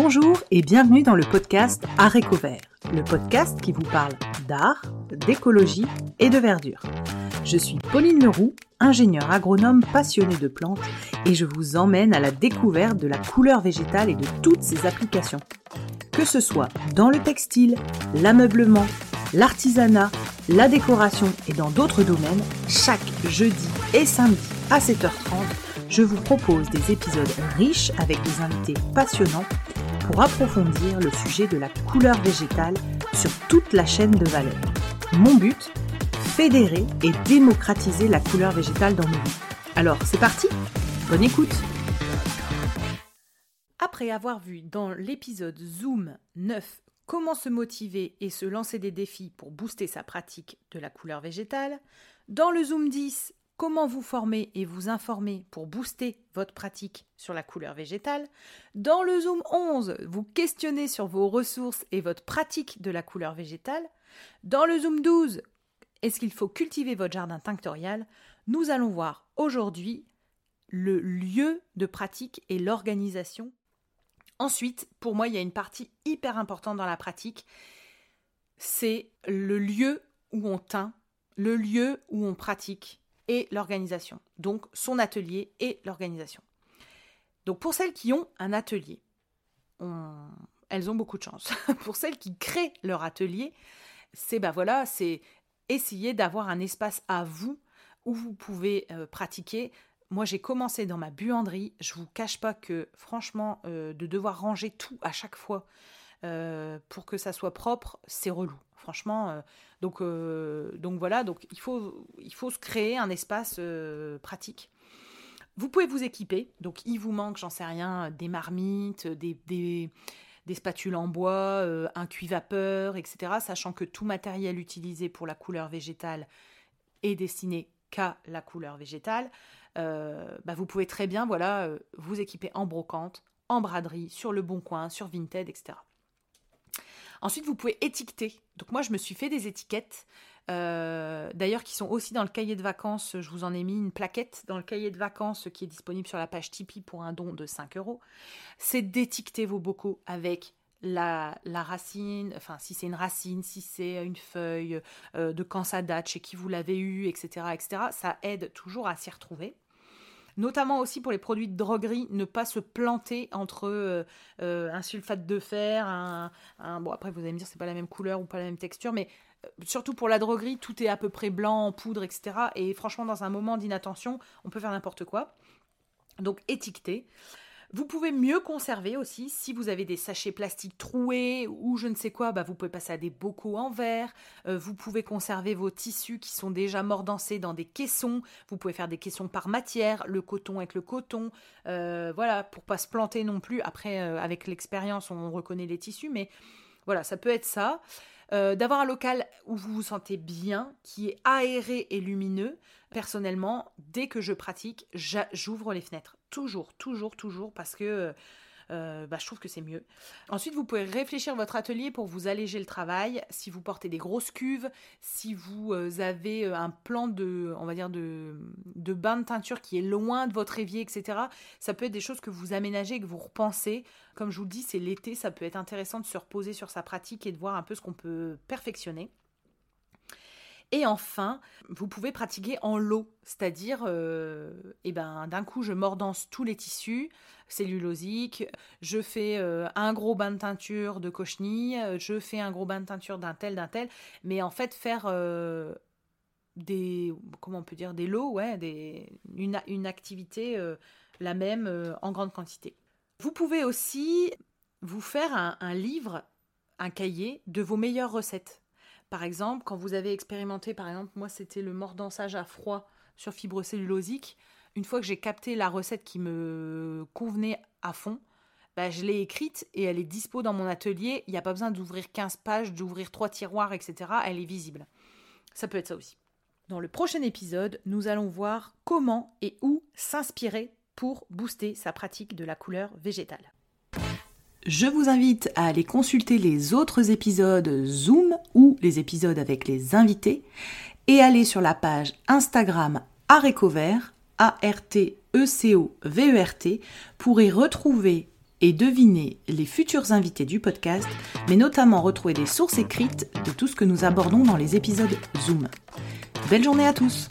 Bonjour et bienvenue dans le podcast Art Vert, le podcast qui vous parle d'art, d'écologie et de verdure. Je suis Pauline Leroux, ingénieure agronome passionnée de plantes et je vous emmène à la découverte de la couleur végétale et de toutes ses applications. Que ce soit dans le textile, l'ameublement, l'artisanat, la décoration et dans d'autres domaines, chaque jeudi et samedi à 7h30, je vous propose des épisodes riches avec des invités passionnants pour approfondir le sujet de la couleur végétale sur toute la chaîne de valeur. Mon but Fédérer et démocratiser la couleur végétale dans nos vies. Alors, c'est parti Bonne écoute Après avoir vu dans l'épisode Zoom 9 comment se motiver et se lancer des défis pour booster sa pratique de la couleur végétale, dans le Zoom 10 comment vous former et vous informer pour booster votre pratique sur la couleur végétale. Dans le Zoom 11, vous questionnez sur vos ressources et votre pratique de la couleur végétale. Dans le Zoom 12, est-ce qu'il faut cultiver votre jardin tinctorial? Nous allons voir aujourd'hui le lieu de pratique et l'organisation. Ensuite, pour moi, il y a une partie hyper importante dans la pratique, c'est le lieu où on teint, le lieu où on pratique l'organisation. Donc son atelier et l'organisation. Donc pour celles qui ont un atelier, elles ont beaucoup de chance. pour celles qui créent leur atelier, c'est bah voilà, c'est essayer d'avoir un espace à vous où vous pouvez euh, pratiquer. Moi, j'ai commencé dans ma buanderie. Je vous cache pas que, franchement, euh, de devoir ranger tout à chaque fois euh, pour que ça soit propre, c'est relou. Franchement, euh, donc, euh, donc voilà, donc il faut, il faut se créer un espace pratique. Vous pouvez vous équiper, donc il vous manque, j'en sais rien, des marmites, des, des, des spatules en bois, un cuit vapeur, etc. Sachant que tout matériel utilisé pour la couleur végétale est destiné qu'à la couleur végétale. bah vous pouvez très bien voilà, vous équiper en brocante, en braderie, sur le bon coin, sur Vinted, etc. Ensuite, vous pouvez étiqueter. Donc moi, je me suis fait des étiquettes, euh, d'ailleurs qui sont aussi dans le cahier de vacances. Je vous en ai mis une plaquette dans le cahier de vacances qui est disponible sur la page Tipeee pour un don de 5 euros. C'est d'étiqueter vos bocaux avec la, racine, enfin si c'est une racine, si c'est une feuille, euh, de quand ça date, chez qui vous l'avez eu, etc., etc. Ça aide toujours à s'y retrouver notamment aussi pour les produits de droguerie, ne pas se planter entre euh, euh, un sulfate de fer, un, bon après vous allez me dire c'est pas la même couleur ou pas la même texture, mais euh, surtout pour la droguerie, tout est à peu près blanc en poudre, etc. Et franchement, dans un moment d'inattention, on peut faire n'importe quoi. Donc étiqueter. Vous pouvez mieux conserver aussi si vous avez des sachets plastiques troués ou je ne sais quoi, bah vous pouvez passer à des bocaux en verre. Euh, vous pouvez conserver vos tissus qui sont déjà mordancés dans des caissons. Vous pouvez faire des caissons par matière, le coton avec le coton. Euh, voilà, pour pas se planter non plus. Après, euh, avec l'expérience, on reconnaît les tissus, mais voilà, ça peut être ça. d'avoir un local où vous vous sentez bien, qui est aéré et lumineux. Personnellement, dès que je pratique, j'ouvre les fenêtres. Toujours, toujours, toujours, parce que euh, bah, je trouve que c'est mieux. Ensuite, vous pouvez réfléchir votre atelier pour vous alléger le travail. Si vous portez des grosses cuves, si vous euh, avez euh, un plan de, on va dire, de, de bain de teinture qui est loin de votre évier, etc., ça peut être des choses que vous aménagez et que vous repensez. Comme je vous le dis, c'est l'été, ça peut être intéressant de se reposer sur sa pratique et de voir un peu ce qu'on peut perfectionner. Et enfin, vous pouvez pratiquer en lot, c'est-à-dire, euh, eh ben, d'un coup, je mordance tous les tissus cellulosiques, je fais euh, un gros bain de teinture de cochenille, je fais un gros bain de teinture d'un tel, d'un tel, mais en fait, faire euh, des, comment on peut dire, des lots, ouais, des, une, activité la même en grande quantité. Vous pouvez aussi vous faire un livre, un cahier de vos meilleures recettes. Par exemple, quand vous avez expérimenté, par exemple, moi c'était le mordançage à froid sur fibre cellulosique, une fois que j'ai capté la recette qui me convenait à fond, bah, je l'ai écrite et elle est dispo dans mon atelier. Il n'y a pas besoin d'ouvrir 15 pages, d'ouvrir trois tiroirs, etc. Elle est visible. Ça peut être ça aussi. Dans le prochain épisode, nous allons voir comment et où s'inspirer pour booster sa pratique de la couleur végétale. Je vous invite à aller consulter les autres épisodes Zoom ou les épisodes avec les invités et aller sur la page Instagram Arecovert, A-R-T-E-C-O-V-E-R-T, pour y retrouver et deviner les futurs invités du podcast, mais notamment retrouver des sources écrites de tout ce que nous abordons dans les épisodes Zoom. Belle journée à tous